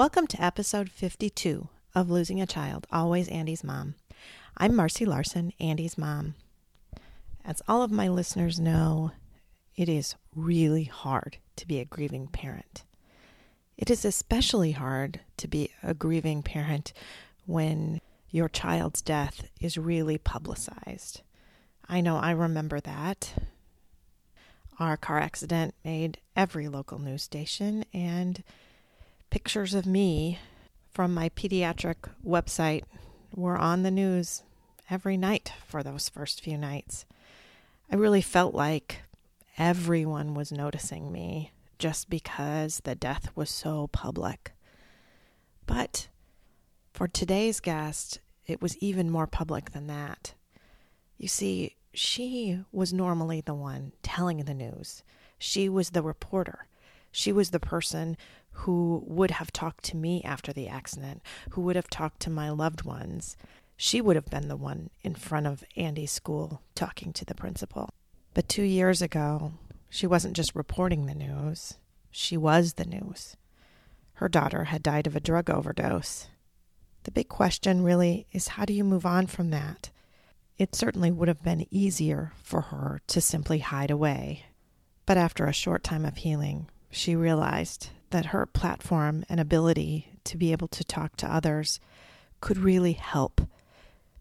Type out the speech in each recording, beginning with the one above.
Welcome to episode 52 of Losing a Child, Always Andy's Mom. I'm Marcy Larson, Andy's mom. As all of my listeners know, it is really hard to be a grieving parent. It is especially hard to be a grieving parent when your child's death is really publicized. I know I remember that. Our car accident made every local news station, and pictures of me from my pediatric website were on the news every night for those first few nights. I really felt like everyone was noticing me just because the death was so public. But for today's guest, it was even more public than that. You see, she was normally the one telling the news. She was the reporter. She was the person who would have talked to me after the accident, who would have talked to my loved ones. She would have been the one in front of Andy's school talking to the principal. But two years ago, she wasn't just reporting the news, she was the news. Her daughter had died of a drug overdose. The big question really is how do you move on from that? It certainly would have been easier for her to simply hide away. But after a short time of healing, she realized that her platform and ability to be able to talk to others could really help,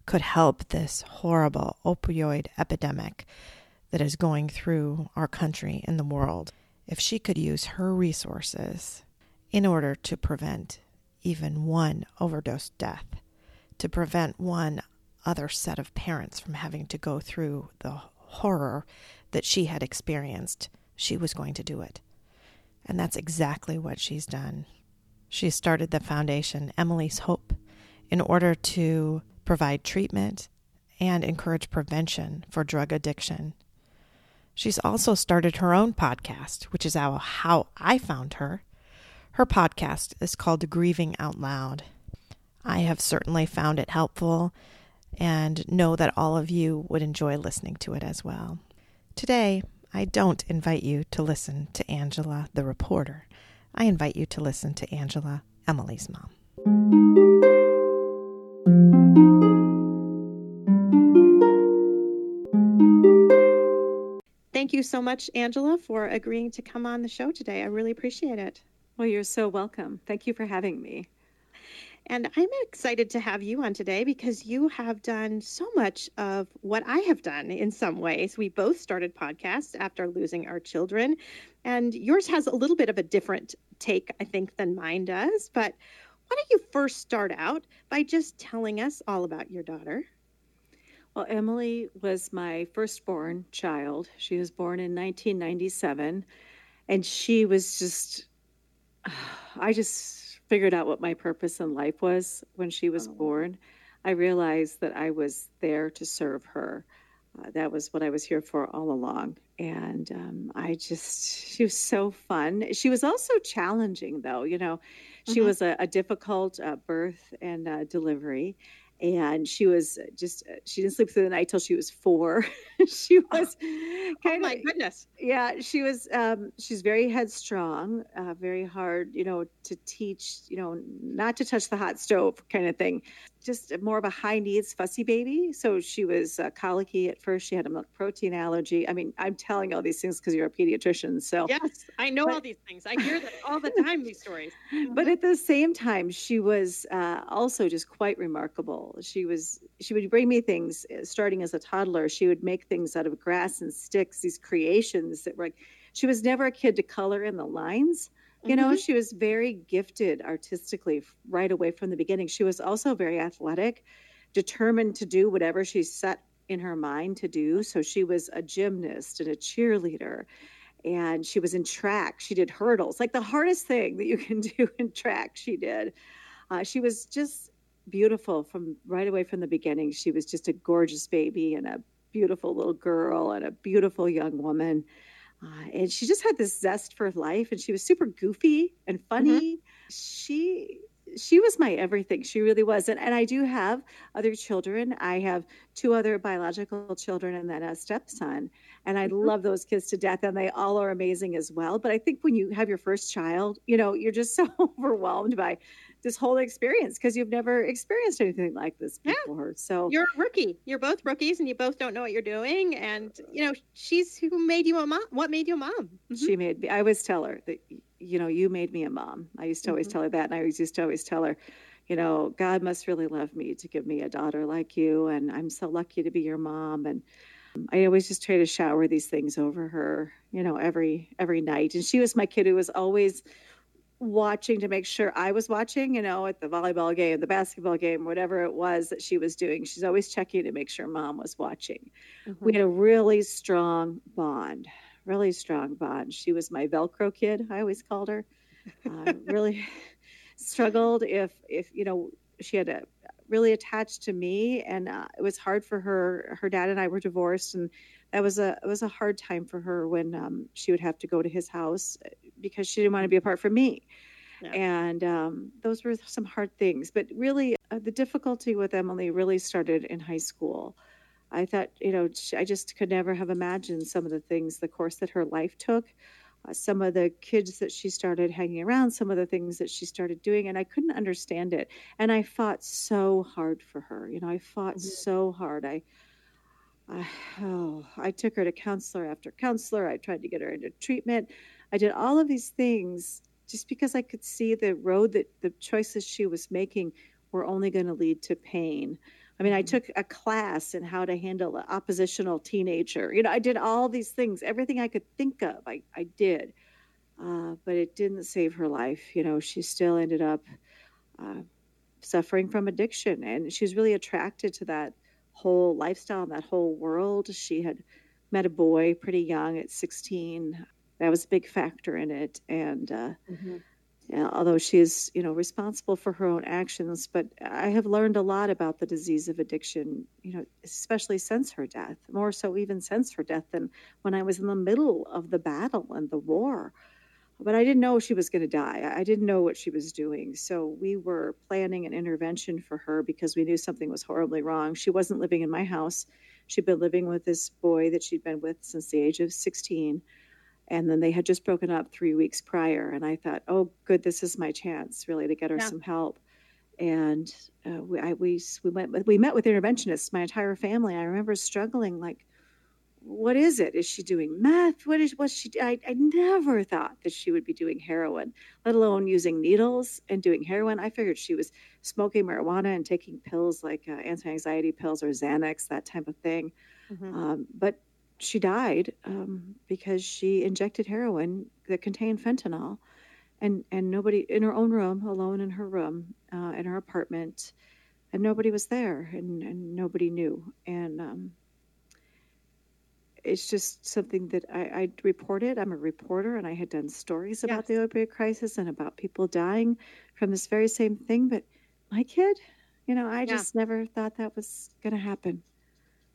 could help this horrible opioid epidemic that is going through our country and the world. If she could use her resources in order to prevent even one overdose death, to prevent one other set of parents from having to go through the horror that she had experienced, she was going to do it. And that's exactly what she's done. She started the foundation, Emily's Hope, in order to provide treatment and encourage prevention for drug addiction. She's also started her own podcast, which is how, how I found her. Her podcast is called Grieving Out Loud. I have certainly found it helpful and know that all of you would enjoy listening to it as well. Today, I don't invite you to listen to Angela, the reporter. I invite you to listen to Angela, Emily's mom. Thank you so much, Angela, for agreeing to come on the show today. I really appreciate it. Well, you're so welcome. Thank you for having me. And I'm excited to have you on today because you have done so much of what I have done in some ways. We both started podcasts after losing our children, and yours has a little bit of a different take, I think, than mine does. But why don't you first start out by just telling us all about your daughter? Well, Emily was my firstborn child. She was born in 1997, and she was just, I just figured out what my purpose in life was when she was oh. born. I realized that I was there to serve her. Uh, that was what I was here for all along. And um, I just, she was so fun. She was also challenging, though. You know, she mm-hmm. was a, a difficult uh, birth and uh, delivery and she was just she didn't sleep through the night till she was four. She was oh, kind oh my of, goodness. Yeah she was um, she's very headstrong uh, very hard you know to teach you know not to touch the hot stove kind of thing just more of a high needs fussy baby. So she was uh, colicky at first. She had a milk protein allergy. I mean, I'm telling all these things because you're a pediatrician. So yes, I know but, all these things. I hear them all the time. these stories. But at the same time, she was uh, also just quite remarkable. She was she would bring me things uh, starting as a toddler. She would make things out of grass and sticks. These creations that were like. She was never a kid to color in the lines you know, mm-hmm. she was very gifted artistically right away from the beginning. She was also very athletic, determined to do whatever she set in her mind to do. So she was a gymnast and a cheerleader and she was in track. She did hurdles, like the hardest thing that you can do in track, she did. Uh, she was just beautiful from right away from the beginning. She was just a gorgeous baby and a beautiful little girl and a beautiful young woman. Uh, and she just had this zest for life and she was super goofy and funny. Mm-hmm. She she was my everything. She really was. And, and I do have other children. I have two other biological children and then a stepson. And I mm-hmm. love those kids to death. And they all are amazing as well. But I think when you have your first child, you know, you're just so overwhelmed by this whole experience because you've never experienced anything like this before. Yeah. So you're a rookie. You're both rookies and you both don't know what you're doing. And, you know, she's who made you a mom. What made you a mom? Mm-hmm. She made me. I always tell her that you know, you made me a mom. I used to always mm-hmm. tell her that. And I used to always tell her, you know, God must really love me to give me a daughter like you. And I'm so lucky to be your mom. And I always just try to shower these things over her, you know, every every night. And she was my kid who was always watching to make sure I was watching, you know, at the volleyball game, the basketball game, whatever it was that she was doing. She's always checking to make sure mom was watching. Mm-hmm. We had a really strong bond really strong bond. She was my Velcro kid, I always called her. Uh, really struggled if, if, you know, she had a really attached to me and uh, it was hard for her. Her dad and I were divorced and that was a, it was a hard time for her when um, she would have to go to his house because she didn't want to be apart from me. Yeah. And um, those were some hard things. But really, uh, the difficulty with Emily really started in high school. I thought, you know, I just could never have imagined some of the things, the course that her life took, uh, some of the kids that she started hanging around, some of the things that she started doing, and I couldn't understand it. And I fought so hard for her. You know, I fought mm-hmm. so hard. I, I, oh, I took her to counselor after counselor. I tried to get her into treatment. I did all of these things just because I could see the road that the choices she was making were only going to lead to pain. I mean, I mm-hmm. took a class in how to handle an oppositional teenager. You know, I did all these things, everything I could think of, I, I did. Uh, but it didn't save her life. You know, she still ended up uh, suffering from addiction. And she was really attracted to that whole lifestyle and that whole world. She had met a boy pretty young at 16. That was a big factor in it. And uh, mm-hmm although she is, you know, responsible for her own actions. But I have learned a lot about the disease of addiction, you know, especially since her death, more so even since her death than when I was in the middle of the battle and the war. But I didn't know she was going to die. I didn't know what she was doing. So we were planning an intervention for her because we knew something was horribly wrong. She wasn't living in my house. She'd been living with this boy that she'd been with since the age of 16 and then they had just broken up three weeks prior and i thought oh good this is my chance really to get her yeah. some help. And uh, we, I, we, we went we met with interventionists my entire family. I remember struggling like what is it? Is she doing meth? What is what she I, I never thought that she would be doing heroin let alone using needles and doing heroin. I figured she was smoking marijuana and taking pills like uh, anti-anxiety pills or xanax that type of thing. Mm-hmm. um, but she died um, because she injected heroin that contained fentanyl, and and nobody in her own room, alone in her room, uh, in her apartment, and nobody was there, and, and nobody knew, and um, it's just something that I, I, reported. I'm a reporter, and I had done stories about yes. the opioid crisis and about people dying from this very same thing. But my kid, you know, I yeah. just never thought that was going to happen,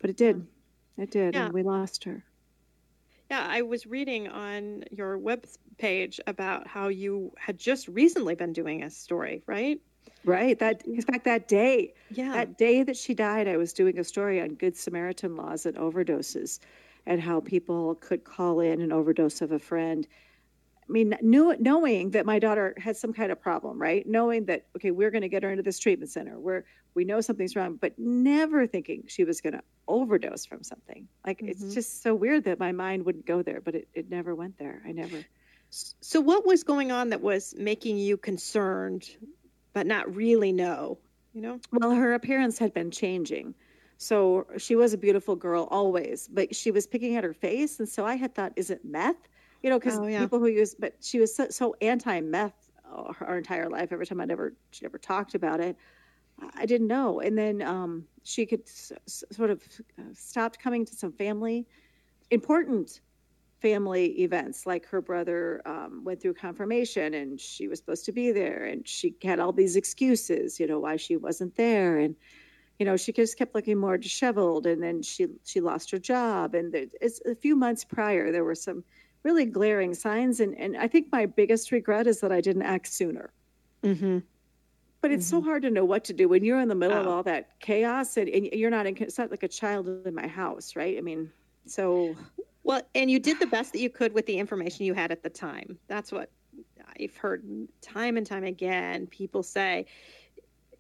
but it did. It did, yeah. and we lost her. Yeah, I was reading on your web page about how you had just recently been doing a story, right? Right. That in fact that day, yeah, that day that she died, I was doing a story on Good Samaritan laws and overdoses, and how people could call in an overdose of a friend I mean, knew, knowing that my daughter had some kind of problem, right? Knowing that okay, we're going to get her into this treatment center where we know something's wrong, but never thinking she was going to overdose from something. Like mm-hmm. it's just so weird that my mind wouldn't go there, but it, it never went there. I never. So, what was going on that was making you concerned, but not really know? You know. Well, her appearance had been changing. So she was a beautiful girl always, but she was picking at her face, and so I had thought, is it meth? You know, because oh, yeah. people who use, but she was so, so anti meth uh, her entire life. Every time I'd ever, she never talked about it. I didn't know. And then um, she could s- sort of uh, stopped coming to some family, important family events. Like her brother um, went through confirmation and she was supposed to be there. And she had all these excuses, you know, why she wasn't there. And, you know, she just kept looking more disheveled. And then she, she lost her job. And there, it's a few months prior, there were some really glaring signs. And, and I think my biggest regret is that I didn't act sooner. Mm-hmm. But it's so Mhm. hard to know what to do when you're in the middle of Oh. all that chaos and, and you're not in, it's not like a child in my house, right? I mean, so Well, and you did the best that you could with the information you had at the time. That's what I've heard time and time again. People say,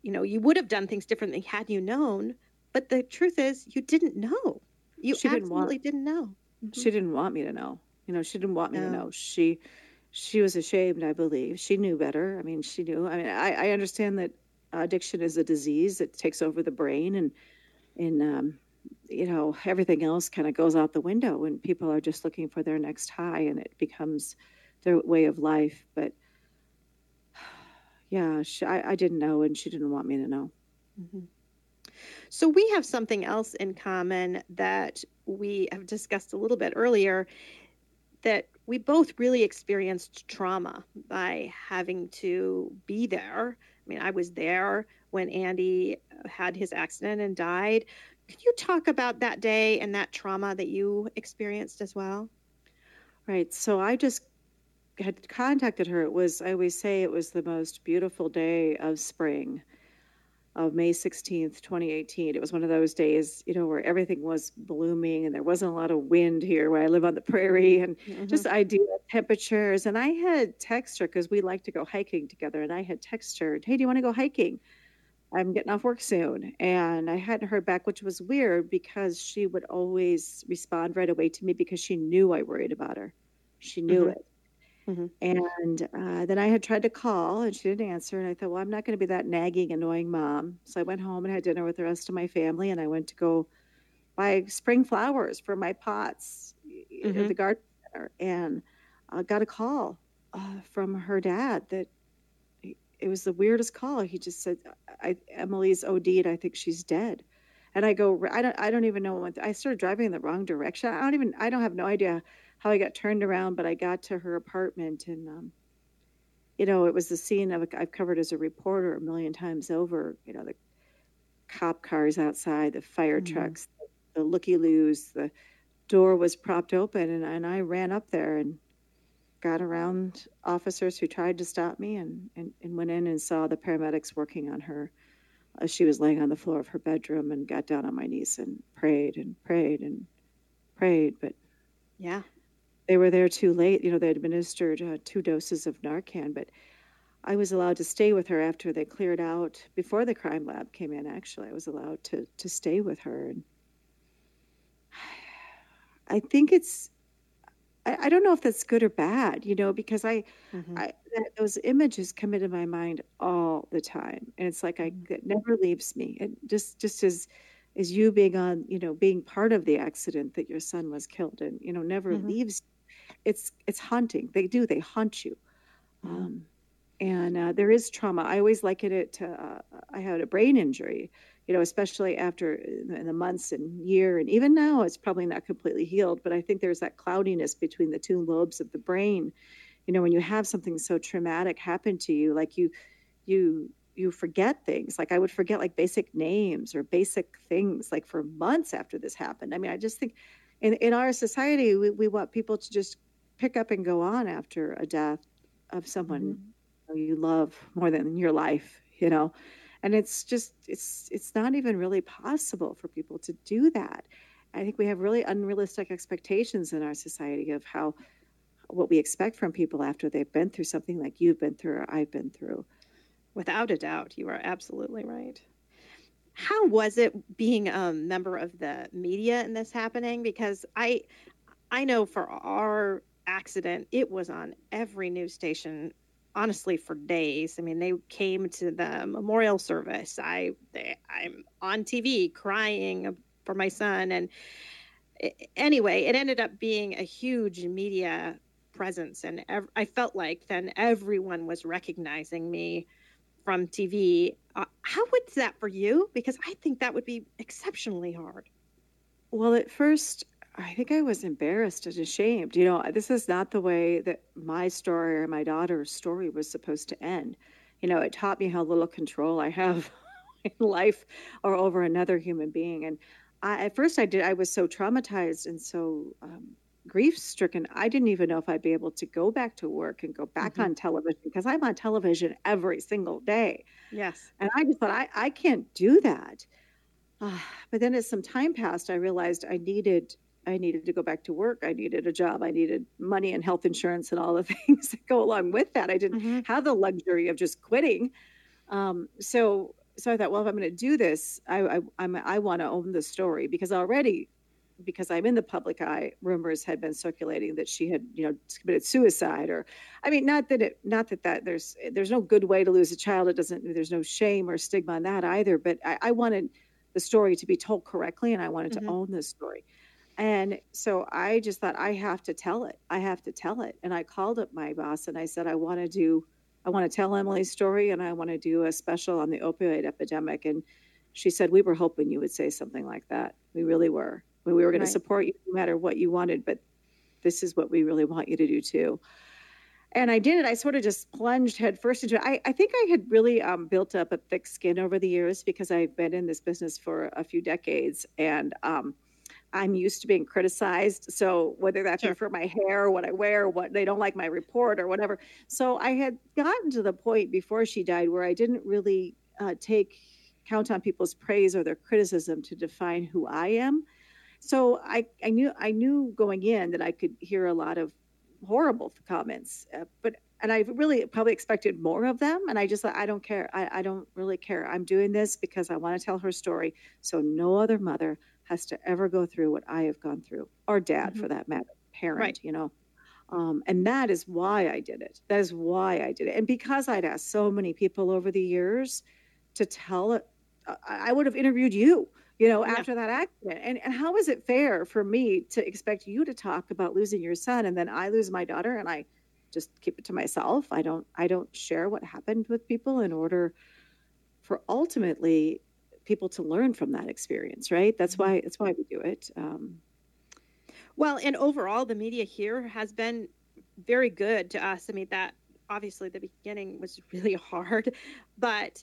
you know, you would have done things differently had you known. But the truth is, you didn't know. You She didn't want- absolutely didn't know. Mhm. she didn't want me to know. You know, she didn't want me to know. She she was ashamed, I believe. She knew better. I mean, she knew. I mean, I, I understand that addiction is a disease that takes over the brain and and um, you know, everything else kind of goes out the window when people are just looking for their next high and it becomes their way of life. But yeah, she, I, I didn't know and she didn't want me to know. Mhm. So we have something else in common that we have discussed a little bit earlier that we both really experienced trauma by having to be there. I mean, I was there when Andy uh, had his accident and died. Can you talk about that day and that trauma that you experienced as well? Right. So I just had contacted her. It was, I always say it was the most beautiful day of spring of May 16th, 2018. It was one of those days, you know, where everything was blooming and there wasn't a lot of wind here where I live on the prairie and just ideal temperatures. And I had text her because we like to go hiking together. And I had text her, Hey, do you want to go hiking? I'm getting off work soon. And I hadn't heard back, which was weird because she would always respond right away to me because she knew I worried about her. She knew Mhm. it. Mhm. And uh, then I had tried to call and she didn't answer. And I thought, well, I'm not going to be that nagging, annoying mom. So I went home and had dinner with the rest of my family. And I went to go buy spring flowers for my pots at Mhm. the garden center. And I got a call uh, from her dad that it was the weirdest call. He just said, I, Emily's OD'd. I think she's dead. And I go, I don't, I don't even know what, I started driving in the wrong direction. I don't even, I don't have no idea how I got turned around, but I got to her apartment and, um, you know, it was the scene of, I've covered as a reporter a million times over, you know, the cop cars outside, the fire Mhm. trucks, the looky loos, the door was propped open and, and I ran up there and got around officers who tried to stop me and, and, and went in and saw the paramedics working on her as she was laying on the floor of her bedroom and got down on my knees and prayed and prayed and prayed. But Yeah. They were there too late. You know, they administered uh, two doses of Narcan, but I was allowed to stay with her after they cleared out, before the crime lab came in, actually. I was allowed to, to stay with her. And I think it's, I, I don't know if that's good or bad, you know, because I, Mhm. I that, those images come into my mind all the time, and it's like I it never leaves me. It just just as as you being on, you know, being part of the accident that your son was killed in, you know, never Mhm. leaves. It's it's haunting. They do. They haunt you. Um, and uh, there is trauma. I always liken it to uh, I had a brain injury, you know, especially after uh, in the months and year, and even now it's probably not completely healed. But I think there's that cloudiness between the two lobes of the brain. You know, when you have something so traumatic happen to you, like you, you you forget things. Like I would forget like basic names or basic things like for months after this happened. I mean, I just think in in our society we, we want people to just pick up and go on after a death of someone mm-hmm. you love more than your life, you know. And it's just it's it's not even really possible for people to do that. I think we have really unrealistic expectations in our society of how what we expect from people after they've been through something like you've been through or I've been through. Without a doubt, you are absolutely right. How was it being a member of the media in this happening? Because I, I know for our accident, it was on every news station, honestly, for days. I mean, they came to the memorial service. I, they, I'm on TV crying for my son, and anyway, it ended up being a huge media presence, and ev- I felt like then everyone was recognizing me from TV. Uh, how was that for you? Because I think that would be exceptionally hard. Well, at first, I think I was embarrassed and ashamed. You know, this is not the way that my story or my daughter's story was supposed to end. You know, it taught me how little control I have in life or over another human being. And I, at first, I did. I was so traumatized and so um, grief stricken. I didn't even know if I'd be able to go back to work and go back mm-hmm. on television because I'm on television every single day. Yes. And I just thought, I, I can't do that. Uh, but then as some time passed, I realized I needed I needed to go back to work. I needed a job. I needed money and health insurance and all the things that go along with that. I didn't mm-hmm. have the luxury of just quitting. Um, so so I thought, well, if I'm going to do this, I I, I'm, I want to own the story because already, because I'm in the public eye, rumors had been circulating that she had, you know, committed suicide, or, I mean, not that it, not that that there's there's no good way to lose a child. It doesn't. There's no shame or stigma on that either. But I, I wanted the story to be told correctly, and I wanted mm-hmm. to own this story. And so I just thought I have to tell it. I have to tell it. And I called up my boss and I said I want to do I want to tell Emily's story and I want to do a special on the opioid epidemic. And she said, We were hoping you would say something like that. We really were. We were going right. to support you no matter what you wanted, but this is what we really want you to do too. And I did it. I sort of just plunged headfirst into it. I, I think I had really um, built up a thick skin over the years because I've been in this business for a few decades. And um, I'm used to being criticized. So whether that's sure. for my hair, what I wear, what they don't like my report or whatever. So I had gotten to the point before she died where I didn't really uh, take count on people's praise or their criticism to define who I am. So I, I knew I knew going in that I could hear a lot of horrible comments, uh, but and I really probably expected more of them. And I just thought, I don't care. I, I don't really care. I'm doing this because I want to tell her story. So no other mother has to ever go through what I have gone through, or dad mm-hmm. for that matter, parent, right. you know. Um, and that is why I did it. That is why I did it. And because I'd asked so many people over the years to tell it, I would have interviewed you, you know, yeah. after that accident. And, and how is it fair for me to expect you to talk about losing your son and then I lose my daughter and I just keep it to myself? I don't, I don't share what happened with people in order for ultimately people to learn from that experience, right? That's mm-hmm. why that's why we do it. Um, well, and overall, the media here has been very good to us. I mean, that obviously the beginning was really hard, but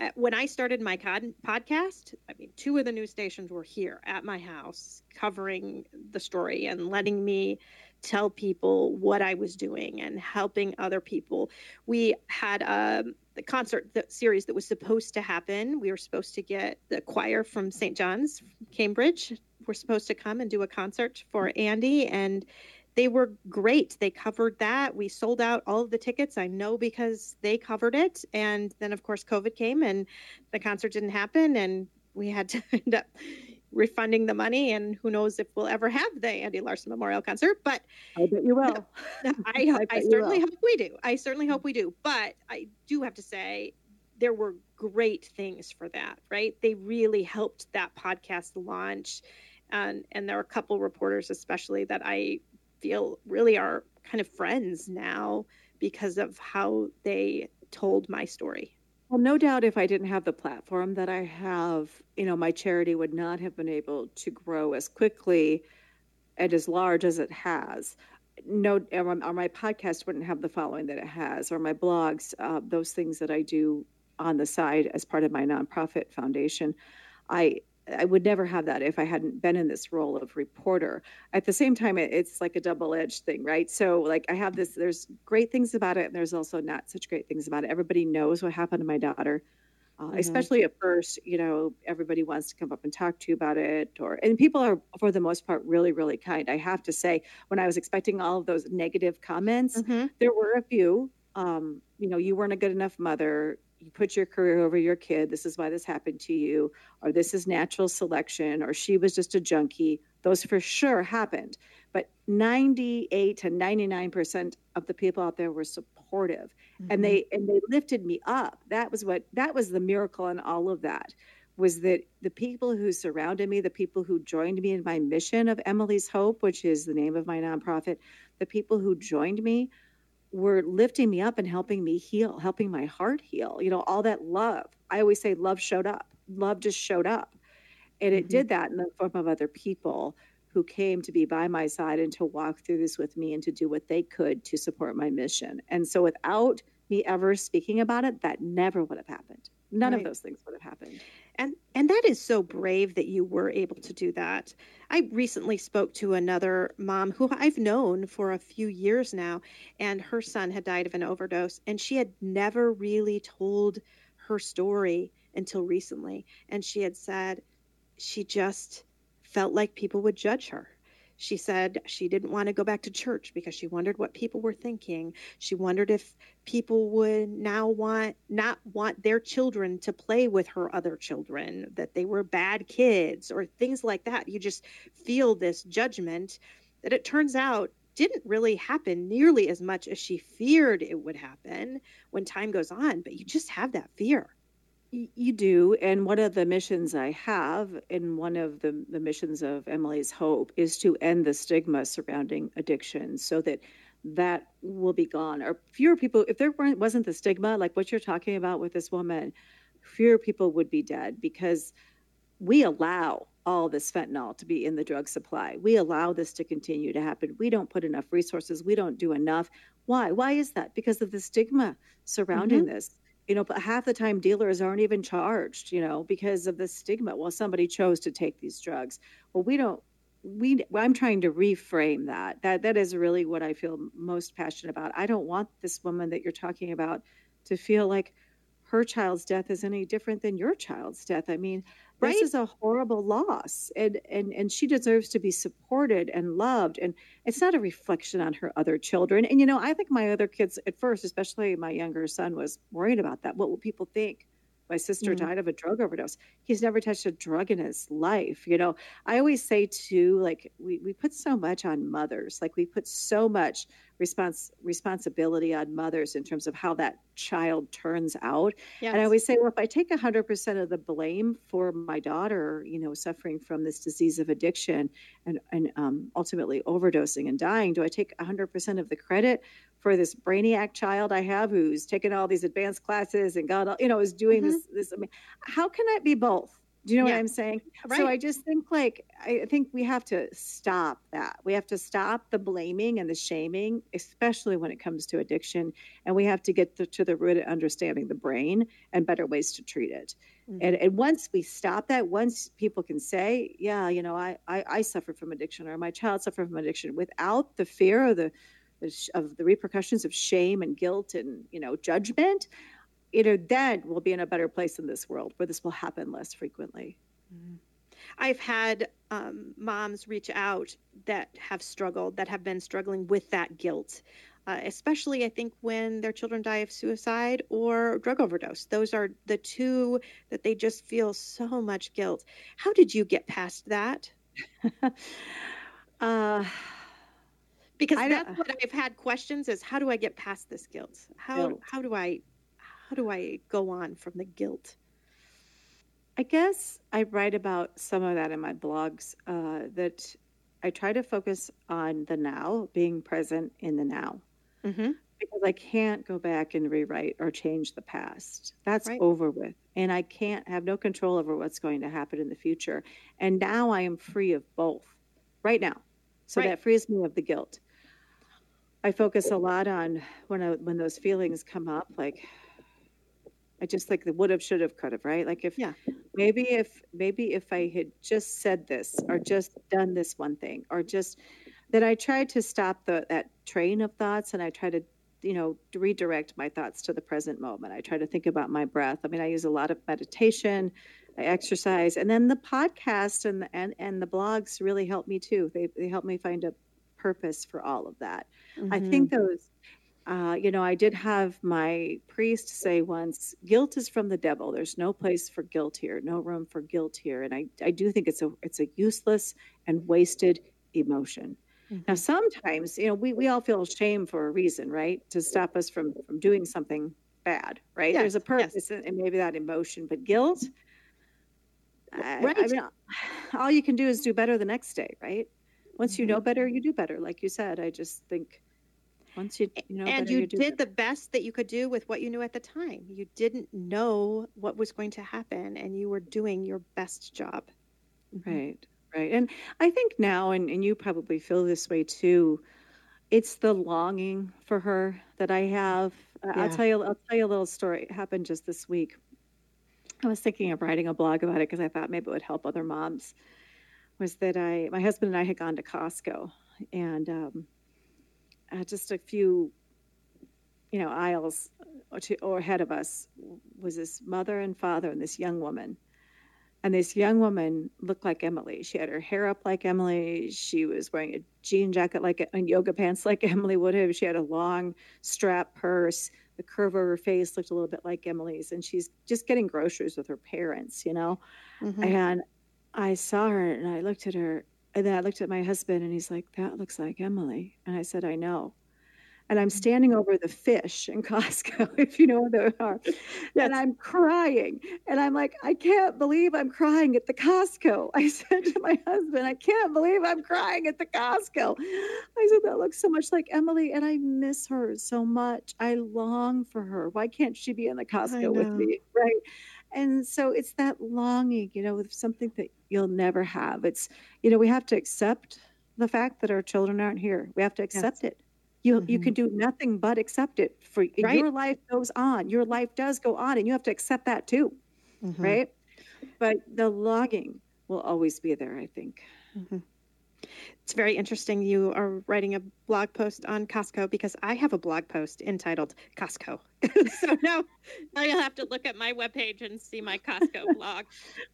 uh, when I started my podcast, I mean, two of the news stations were here at my house covering the story and letting me tell people what I was doing and helping other people. We had a um, the concert the series that was supposed to happen. We were supposed to get the choir from St. John's, Cambridge. We're supposed to come and do a concert for Andy, and they were great. They covered that. We sold out all of the tickets. I know because they covered it. And then, of course, COVID came and the concert didn't happen, and we had to end up refunding the money, and who knows if we'll ever have the Andy Larson Memorial Concert. But I bet you will. I, I, I certainly hope we do. I certainly hope we do. But I do have to say, there were great things for that, right? They really helped that podcast launch. And, and there are a couple reporters, especially, that I feel really are kind of friends now because of how they told my story. Well, no doubt if I didn't have the platform that I have, you know, my charity would not have been able to grow as quickly and as large as it has. No, or my podcast wouldn't have the following that it has, or my blogs, uh, those things that I do on the side as part of my nonprofit foundation. I I would never have that if I hadn't been in this role of reporter. At the same time, it's like a double edged thing, right? So, like, I have this, there's great things about it, and there's also not such great things about it. Everybody knows what happened to my daughter. Uh, mm-hmm. Especially at first, you know, everybody wants to come up and talk to you about it, or and people are for the most part really, really kind. I have to say, when I was expecting all of those negative comments, mm-hmm. there were a few. Um, you know, you weren't a good enough mother you put your career over your kid. This is why this happened to you, or this is natural selection, or she was just a junkie. Those for sure happened. But 98 to 99% of the people out there were supportive mm-hmm. and they and they lifted me up. That was what that was the miracle in all of that was that the people who surrounded me, the people who joined me in my mission of Emily's Hope, which is the name of my nonprofit, the people who joined me were lifting me up and helping me heal, helping my heart heal. You know, all that love. I always say love showed up. Love just showed up. And it mm-hmm. did that in the form of other people who came to be by my side and to walk through this with me and to do what they could to support my mission. And so without me ever speaking about it, that never would have happened. None right. of those things would have happened. And and that is so brave that you were able to do that. I recently spoke to another mom who I've known for a few years now and her son had died of an overdose and she had never really told her story until recently and she had said she just felt like people would judge her she said she didn't want to go back to church because she wondered what people were thinking. She wondered if people would now want not want their children to play with her other children, that they were bad kids or things like that. You just feel this judgment that it turns out didn't really happen nearly as much as she feared it would happen when time goes on, but you just have that fear. You do. And one of the missions I have, and one of the, the missions of Emily's Hope, is to end the stigma surrounding addiction so that that will be gone. Or fewer people, if there wasn't the stigma, like what you're talking about with this woman, fewer people would be dead because we allow all this fentanyl to be in the drug supply. We allow this to continue to happen. We don't put enough resources. We don't do enough. Why? Why is that? Because of the stigma surrounding mm-hmm. this you know but half the time dealers aren't even charged you know because of the stigma. Well somebody chose to take these drugs. Well we don't we i'm trying to reframe that. That that is really what i feel most passionate about. I don't want this woman that you're talking about to feel like her child's death is any different than your child's death. I mean right? this is a horrible loss and and and she deserves to be supported and loved and it's not a reflection on her other children. And you know i think my other kids at first especially my younger son was worried about that. What will people think my sister mm-hmm. died of a drug overdose he's never touched a drug in his life you know i always say too like we, we put so much on mothers like we put so much response responsibility on mothers in terms of how that child turns out. Yes. And I always say, well, if I take 100% of the blame for my daughter, you know, suffering from this disease of addiction and, and um, ultimately overdosing and dying, do I take 100% of the credit for this brainiac child I have who's taken all these advanced classes and got, all, you know, is doing mm-hmm. this, this? I mean, how can I be both? Do you know yeah. what I'm saying? Right. So I just think like I think we have to stop that. We have to stop the blaming and the shaming, especially when it comes to addiction, and we have to get to, to the root of understanding the brain and better ways to treat it. Mm-hmm. And, and once we stop that, once people can say, "Yeah, you know, I, I I suffer from addiction," or "My child suffered from addiction," without the fear of the of the repercussions of shame and guilt and you know judgment you know, then we'll be in a better place in this world where this will happen less frequently. Mm-hmm. I've had um, moms reach out that have struggled, that have been struggling with that guilt, uh, especially I think when their children die of suicide or drug overdose. Those are the two that they just feel so much guilt. How did you get past that? uh, because that's what I've had questions is how do I get past this guilt? How guilt. how do I how do I go on from the guilt? I guess I write about some of that in my blogs uh, that I try to focus on the now, being present in the now. Mm-hmm. Because I can't go back and rewrite or change the past. That's right. over with. And I can't have no control over what's going to happen in the future. And now I am free of both right now. So right. that frees me of the guilt. I focus a lot on when I, when those feelings come up, like I just like the would have, should have, could have, right? Like if yeah. maybe if maybe if I had just said this or just done this one thing or just that I tried to stop the that train of thoughts and I try to you know redirect my thoughts to the present moment. I try to think about my breath. I mean, I use a lot of meditation, I exercise, and then the podcast and and and the blogs really help me too. They they help me find a purpose for all of that. Mm-hmm. I think those uh, you know, I did have my priest say once, guilt is from the devil. There's no place for guilt here, no room for guilt here. And I, I do think it's a it's a useless and wasted emotion. Mm-hmm. Now sometimes, you know, we, we all feel shame for a reason, right? To stop us from, from doing something bad, right? Yes, There's a purpose yes. and maybe that emotion, but guilt, right. I, I mean, all you can do is do better the next day, right? Once you know mm-hmm. better, you do better. Like you said, I just think Once you, you know, and better, you, did better. the best that you could do with what you knew at the time. You didn't know what was going to happen, and you were doing your best job. Right, right. And I think now, and, and you probably feel this way too, it's the longing for her that I have. I- I'll tell you, I'll tell you a little story. It happened just this week. I was thinking of writing a blog about it because I thought maybe it would help other moms. Was that I, my husband and I had gone to Costco, and um, uh, just a few, you know, aisles or, two, or ahead of us was this mother and father and this young woman. And this young woman looked like Emily. She had her hair up like Emily. She was wearing a jean jacket like and yoga pants like Emily would have. She had a long strap purse. The curve of her face looked a little bit like Emily's, and she's just getting groceries with her parents, you know. Mhm. And I saw her, and I looked at her, and then I looked at my husband, and he's like, "That looks like Emily." And I said, "I know." And I'm standing over the fish in Costco, if you know where they are. And I'm crying. And I'm like, I can't believe I'm crying at the Costco. I said to my husband, I can't believe I'm crying at the Costco. I said, that looks so much like Emily. And I miss her so much. I long for her. Why can't she be in the Costco with me? Right. And so it's that longing, you know, with something that you'll never have. It's, you know, we have to accept the fact that our children aren't here. We have to accept it. You, you Mhm. can do nothing but accept it. For Right. your life goes on. Your life does go on, and you have to accept that too, Mhm. right? But the longing will always be there. I think. It's very interesting. You are writing a blog post on Costco because I have a blog post entitled Costco. so now, now you'll have to look at my webpage and see my Costco blog.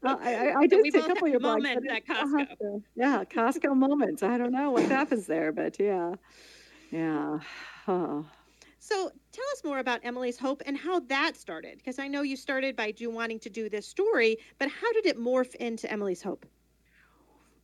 Well, I, I, I did we see a couple of your moments at Costco. to- yeah, Costco moments. I don't know what happens there, but yeah, yeah. Oh. So tell us more about Emily's Hope and how that started. Because I know you started by do wanting to do this story, but how did it morph into Emily's Hope?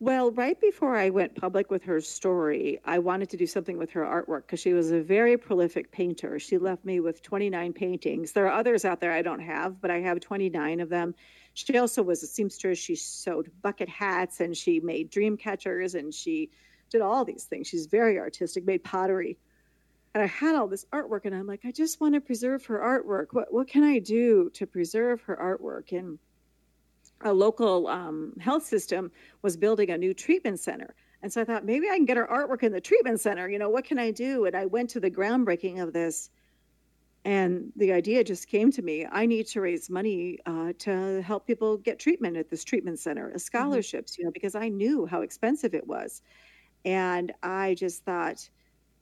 Well, right before I went public with her story, I wanted to do something with her artwork because she was a very prolific painter. She left me with 29 paintings. There are others out there I don't have, but I have 29 of them. She also was a seamstress. She sewed bucket hats and she made dream catchers and she did all these things. She's very artistic, made pottery. And I had all this artwork and I'm like, I just want to preserve her artwork. What what can I do to preserve her artwork? And a local um, health system was building a new treatment center. And so I thought maybe I can get her artwork in the treatment center. You know, what can I do? And I went to the groundbreaking of this. And the idea just came to me. I need to raise money uh, to help people get treatment at this treatment center, uh, scholarships, you know, because I knew how expensive it was. And I just thought,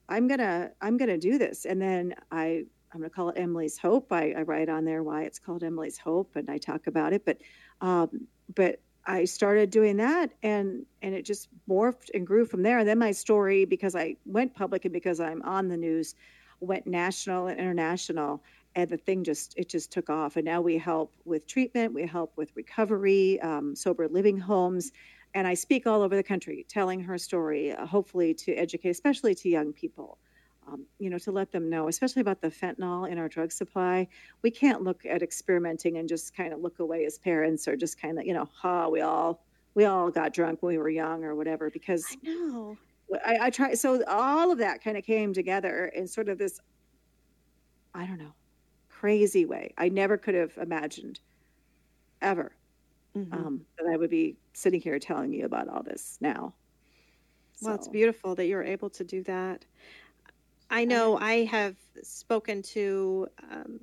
I'm gonna, I'm gonna do this. And then I, I'm gonna call it Emily's Hope. I, I write on there why it's called Emily's Hope, and I talk about it. But, um, but I started doing that and and it just morphed and grew from there. And then my story, because I went public and because I'm on the news, went national and international. And the thing just it just took off. And now we help with treatment, we help with recovery, um, sober living homes, and I speak all over the country, telling her story, uh, hopefully to educate, especially to young people. Um, you know, to let them know, especially about the fentanyl in our drug supply. We can't look at experimenting and just kind of look away as parents, or just kind of, you know, ha, we all we all got drunk when we were young, or whatever. Because I know. I, I try. So all of that kind of came together in sort of this, I don't know, crazy way. I never could have imagined, ever, Mhm. um, that I would be sitting here telling you about all this now. Well, it's beautiful that you're able to do that. I know I have spoken to um,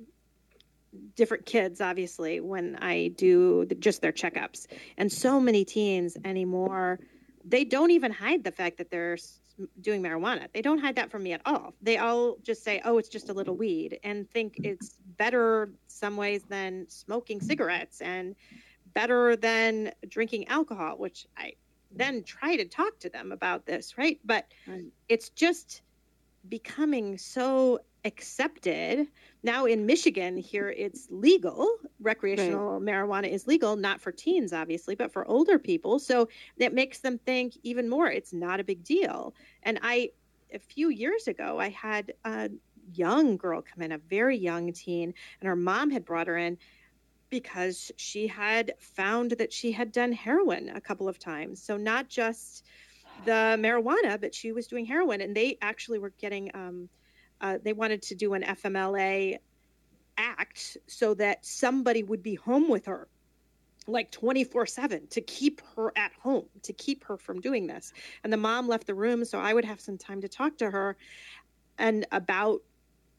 different kids, obviously, when I do the, just their checkups. And so many teens anymore, they don't even hide the fact that they're doing marijuana. They don't hide that from me at all. They all just say, oh, it's just a little weed, and think it's better some ways than smoking cigarettes and better than drinking alcohol, which I then try to talk to them about this, right? But Right. it's just becoming so accepted. Now in Michigan, here it's legal. Recreational marijuana is legal, not for teens, obviously, but for older people. So that makes them think even more it's not a big deal. And I, a few years ago, I had a young girl come in, a very young teen, and her mom had brought her in because she had found that she had done heroin a couple of times. So not just the marijuana, but she was doing heroin, and they actually were getting um, uh, they wanted to do an FMLA act so that somebody would be home with her like 24 7 to keep her at home, to keep her from doing this. And the mom left the room, so I would have some time to talk to her and about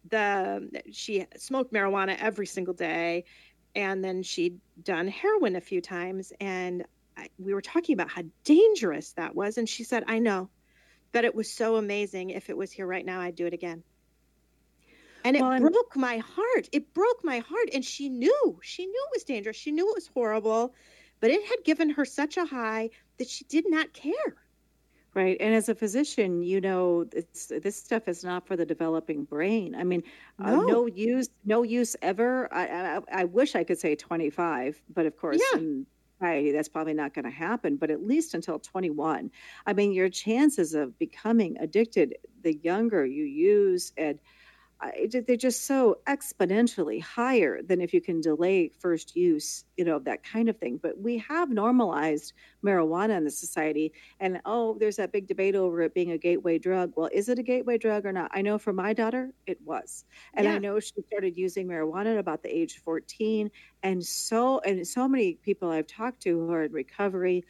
the she smoked marijuana every single day and then she'd done heroin a few times and we were talking about how dangerous that was and she said i know but it was so amazing if it was here right now i'd do it again and it well, broke my heart it broke my heart and she knew she knew it was dangerous she knew it was horrible but it had given her such a high that she did not care Right. And as a physician, you know, this stuff is not for the developing brain. I mean, no, uh, no use, no use ever. I, I, I, wish I could say 25, but of course, yeah. in society, that's probably not going to happen, but at least until 21. I mean, your chances of becoming addicted, the younger you use and they're just so exponentially higher than if you can delay first use, you know, that kind of thing. But we have normalized marijuana in the society, and oh, there's that big debate over it being a gateway drug. Well, is it a gateway drug or not? I know for my daughter, it was, and yeah. I know she started using marijuana at about the age 14, and so and so many people I've talked to who are in recovery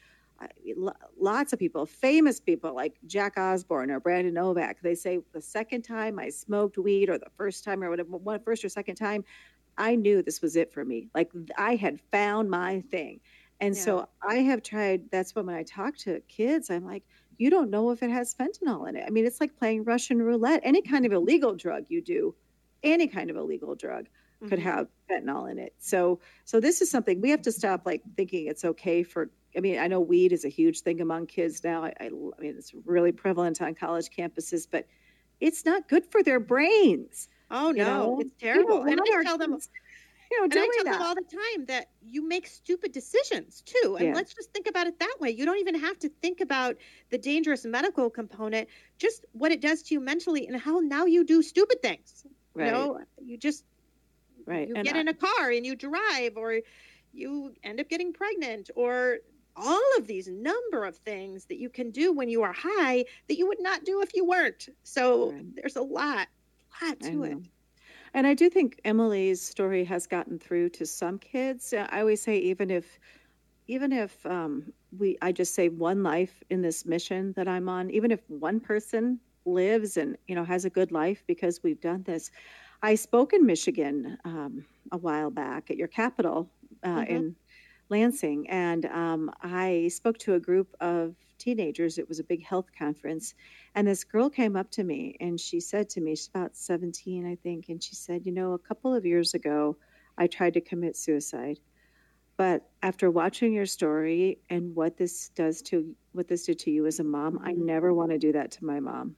lots of people, famous people like Jack Osbourne or Brandon Novak, they say the second time I smoked weed or the first time or whatever, one first or second time, I knew this was it for me. Like I had found my thing. And yeah. so I have tried, that's when when I talk to kids, I'm like, you don't know if it has fentanyl in it. I mean, it's like playing Russian roulette. Any kind of illegal drug you do, any kind of illegal drug mm-hmm. could have fentanyl in it. So so this is something we have to stop like thinking it's okay for I mean, I know weed is a huge thing among kids now. I, I, I mean, it's really prevalent on college campuses, but it's not good for their brains. Oh no, know? it's terrible. and I tell them, you know, and I tell that. them all the time that you make stupid decisions too. And yeah. let's just think about it that way. You don't even have to think about the dangerous medical component, just what it does to you mentally and how now you do stupid things. Right. You know, you just right. You and get I, in a car and you drive or you end up getting pregnant or all of these number of things that you can do when you are high that you would not do if you weren't. So right. there's a lot, a lot to it. And I do think Emily's story has gotten through to some kids. I always say, even if, even if um, we, I just say one life in this mission that I'm on, even if one person lives and you know has a good life because we've done this. I spoke in Michigan um, a while back at your capital uh, mm-hmm. in Lansing, and um, I spoke to a group of teenagers. It was a big health conference, and this girl came up to me and she said to me, she's about 17, I think, and she said, You know, a couple of years ago, I tried to commit suicide. But after watching your story and what this does to what this did to you as a mom, I mm-hmm. never want to do that to my mom.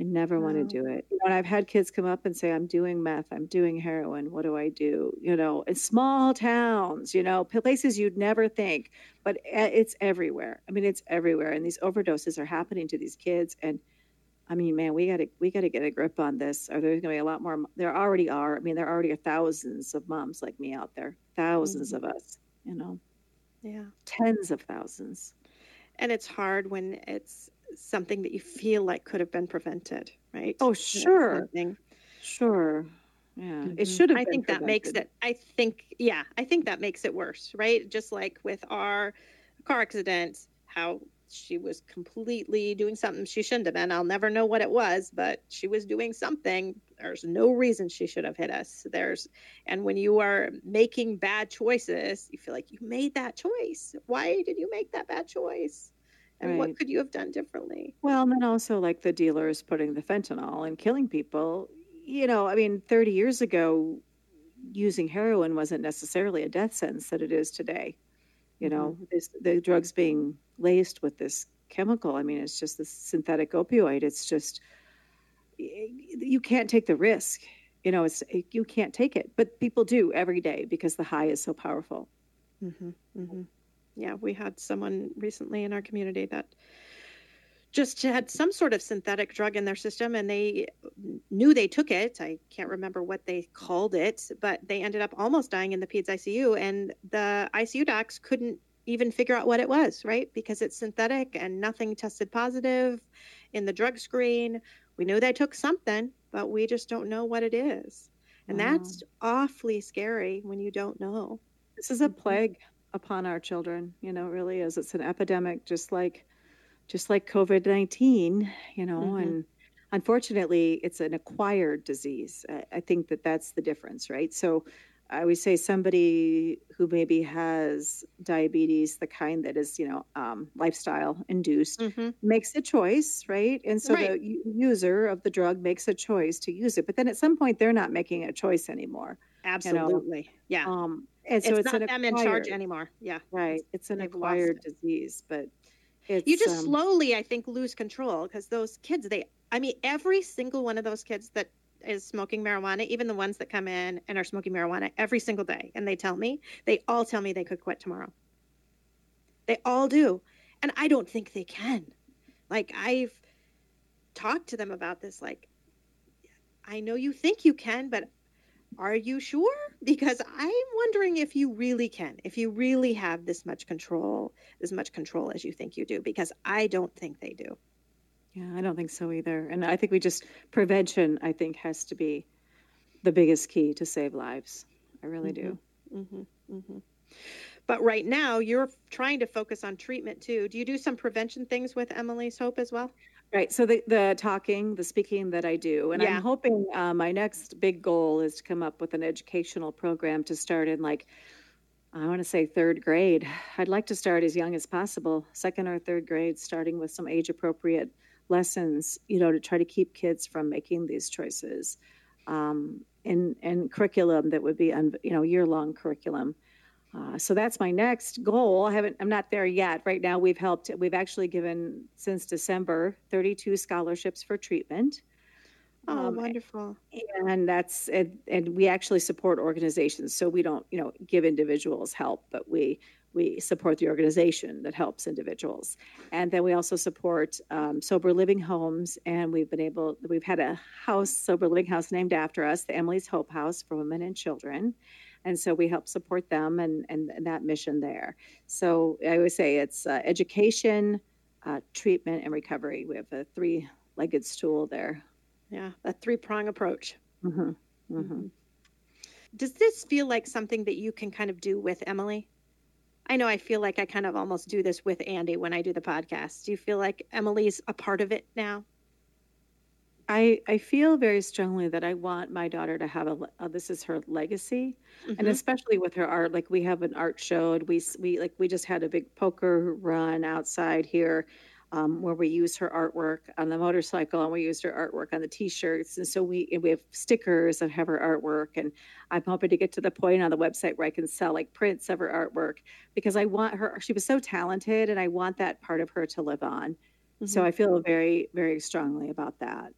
I never want to do it. And I've had kids come up and say, I'm doing meth, I'm doing heroin, what do I do? You know, in small towns, you know, places you'd never think, but it's everywhere. I mean, it's everywhere. And these overdoses are happening to these kids. And I mean, man, we got to we got to get a grip on this. Or there's going to be a lot more. There already are. I mean, there already are thousands of moms like me out there. 1000s mm-hmm. of us. You know. Yeah. Tens of thousands. And it's hard when it's something that you feel like could have been prevented, right? Oh, sure. Sure. Yeah, mm-hmm. it should have. I think prevented. that makes it. I think, yeah, I think that makes it worse, right? Just like with our car accident, how she was completely doing something she shouldn't have been. I'll never know what it was, but she was doing something. There's no reason she should have hit us. There's, and when you are making bad choices, you feel like you made that choice. Why did you make that bad choice? Right. what could you have done differently? Well and then also like the dealers putting the fentanyl and killing people. You know i mean 30 years ago using heroin wasn't necessarily a death sentence that it is today. You know mm-hmm. this, the drugs being laced with this chemical i mean it's just the synthetic opioid. It's just you can't take the risk. You know it's you can't take it. But people do every day because the high is so powerful. Mm-hmm. Mm-hmm yeah, we had someone recently in our community that just had some sort of synthetic drug in their system and they knew they took it. I can't remember what they called it, but they ended up almost dying in the PEDS ICU. And the ICU docs couldn't even figure out what it was, right? Because it's synthetic and nothing tested positive in the drug screen. We knew they took something, but we just don't know what it is. And Wow. that's awfully scary when you don't know. This is a mm-hmm. plague upon our children, you know, really is. It's an epidemic just like just like COVID-19, you know, Mhm. and unfortunately, it's an acquired disease. I, I think that that's the difference, right? So I always say somebody who maybe has diabetes, the kind that is, you know, um, lifestyle induced, Mm-hmm. makes a choice, right? And so Right. the user of the drug makes a choice to use it, but then at some point they're not making a choice anymore. Absolutely. yeah. Um, and it's, so it's, not an them in charge anymore. Yeah. Right. It's an they've acquired it. disease, but it's you just um, slowly i think lose control because those kids they i mean every single one of those kids that is smoking marijuana even the ones that come in and are smoking marijuana every single day and they tell me they all tell me they could quit tomorrow they all do and i don't think they can like i've talked to them about this like i know you think you can but are you sure because i'm wondering if you really can if you really have this much control as much control as you think you do because I don't think they do. Yeah, I don't think so either. And I think we just prevention. I think has to be the biggest key to save lives. I really do. hmm hmm But right now, you're trying to focus on treatment too. Do you do some prevention things with Emily's Hope as well? Right. So the the talking, the speaking that I do, and Yeah. I'm hoping uh, my next big goal is to come up with an educational program to start in like. I want to say third grade. I'd like to start as young as possible, second or third grade, starting with some age appropriate lessons, you know, to try to keep kids from making these choices. Um, and, and curriculum that would be, un, you know, year long curriculum. Uh, so that's my next goal. I haven't, I'm not there yet. Right now, we've helped, we've actually given since December 32 scholarships for treatment. Oh, Um, wonderful. and that's and, and we actually support organizations so we don't you know give individuals help but we we support the organization that helps individuals and then we also support um, sober living homes and we've been able we've had a house sober living house named after us the emily's hope house for women and children and so we help support them and and, and that mission there so i would say it's uh, education uh, treatment and recovery we have a three-legged stool there Yeah, a three prong approach. hmm hmm Does this feel like something that you can kind of do with Emily? I know I feel like I kind of almost do this with Andy when I do the podcast. Do you feel like Emily's a part of it now? I, I feel very strongly that I want my daughter to have a, uh, this is her legacy and Mhm. especially with her art like we have an art show and we we like we just had a big poker run outside here um, where we use her artwork on the motorcycle and we used her artwork on the t-shirts and so we and we have stickers that have her artwork and I'm hoping to get to the point on the website where I can sell like prints of her artwork because I want her she was so talented and I want that part of her to live on so Mhm. I feel very very strongly about that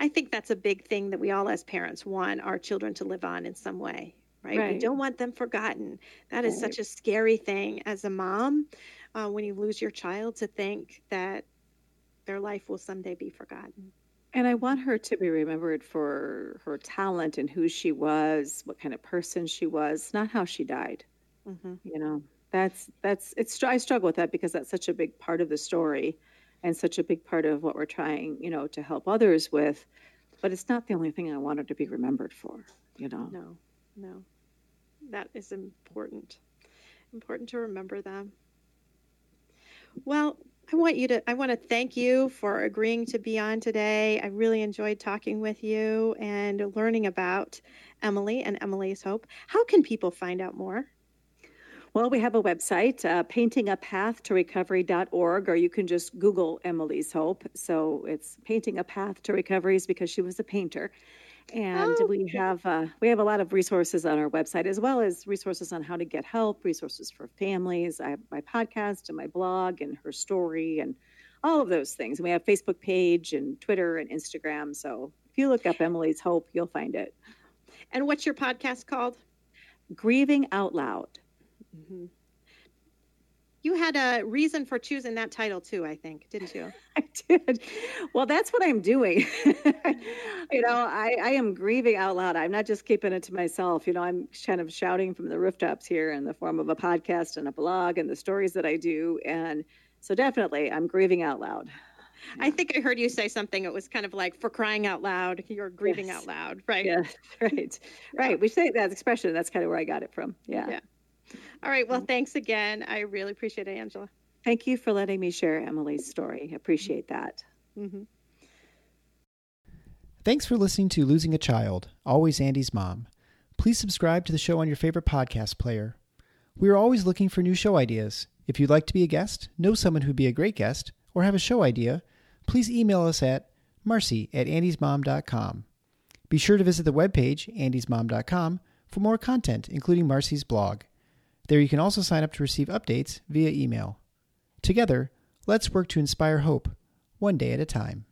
I think that's a big thing that we all as parents want our children to live on in some way, right? We don't want them forgotten. That is Right. such a scary thing as a mom uh, when you lose your child to think that their life will someday be forgotten. And I want her to be remembered for her talent and who she was, what kind of person she was, not how she died. hmm You know, that's that's it's. I struggle with that because that's such a big part of the story, and such a big part of what we're trying, you know, to help others with. But it's not the only thing I wanted to be remembered for. You know. No, no. That is important. Important to remember them. Well, I want you to I want to thank you for agreeing to be on today. I really enjoyed talking with you and learning about Emily and Emily's Hope. How can people find out more? Well, we have a website, uh, paintingapath-to-recovery.org, or you can just Google Emily's Hope. So it's Painting a Path to Recovery is because she was a painter. And Oh, we okay. have uh, we have a lot of resources on our website, as well as resources on how to get help, resources for families. I have my podcast and my blog and her story and all of those things. And we have Facebook page and Twitter and Instagram. So if you look up Emily's Hope, you'll find it. And what's your podcast called? Grieving Out Loud. Mm-hmm. You had a reason for choosing that title too, I think, didn't you? I did. Well, that's what I'm doing. you know, I, I am grieving out loud. I'm not just keeping it to myself. You know, I'm kind of shouting from the rooftops here in the form of a podcast and a blog and the stories that I do. And so definitely I'm grieving out loud. I think I heard you say something. It was kind of like for crying out loud. You're grieving Yes. out loud, right? Yes, right, right. We say that expression. That's kind of where I got it from. Yeah. Yeah. All right. Well, thanks again. I really appreciate it, Angela. Thank you for letting me share Emily's story. Appreciate that. hmm Thanks for listening to Losing a Child, Always Andy's Mom. Please subscribe to the show on your favorite podcast player. We are always looking for new show ideas. If you'd like to be a guest, know someone who'd be a great guest, or have a show idea, please email us at marcy at andysmom.com. Be sure to visit the webpage, andysmom.com, for more content, including Marcy's blog. There you can also sign up to receive updates via email. Together, let's work to inspire hope, one day at a time.